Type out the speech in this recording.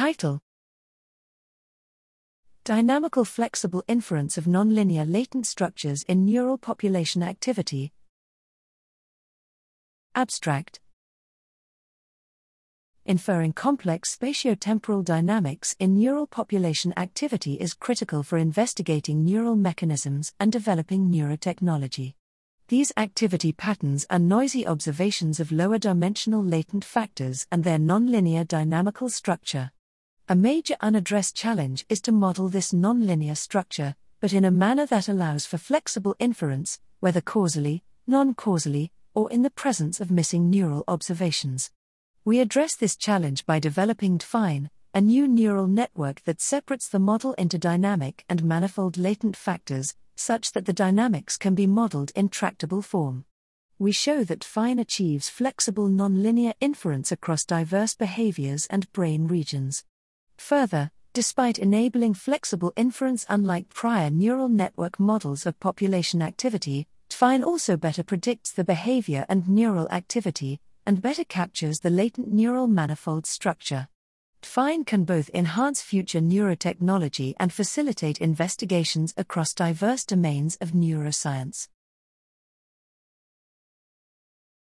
Title Dynamical flexible inference of nonlinear latent structures in neural population activity. Abstract Inferring complex spatiotemporal dynamics in neural population activity is critical for investigating neural mechanisms and developing neurotechnology. These activity patterns are noisy observations of lower dimensional latent factors and their nonlinear dynamical structure. A major unaddressed challenge is to model this nonlinear structure, but in a manner that allows for flexible inference, whether causally, non causally, or in the presence of missing neural observations. We address this challenge by developing DFINE, a new neural network that separates the model into dynamic and manifold latent factors, such that the dynamics can be modeled in tractable form. We show that DFINE achieves flexible nonlinear inference across diverse behaviors and brain regions. Further, despite enabling flexible inference unlike prior neural network models of population activity, DFINE also better predicts the behavior and neural activity, and better captures the latent neural manifold structure. DFINE can both enhance future neurotechnology and facilitate investigations across diverse domains of neuroscience.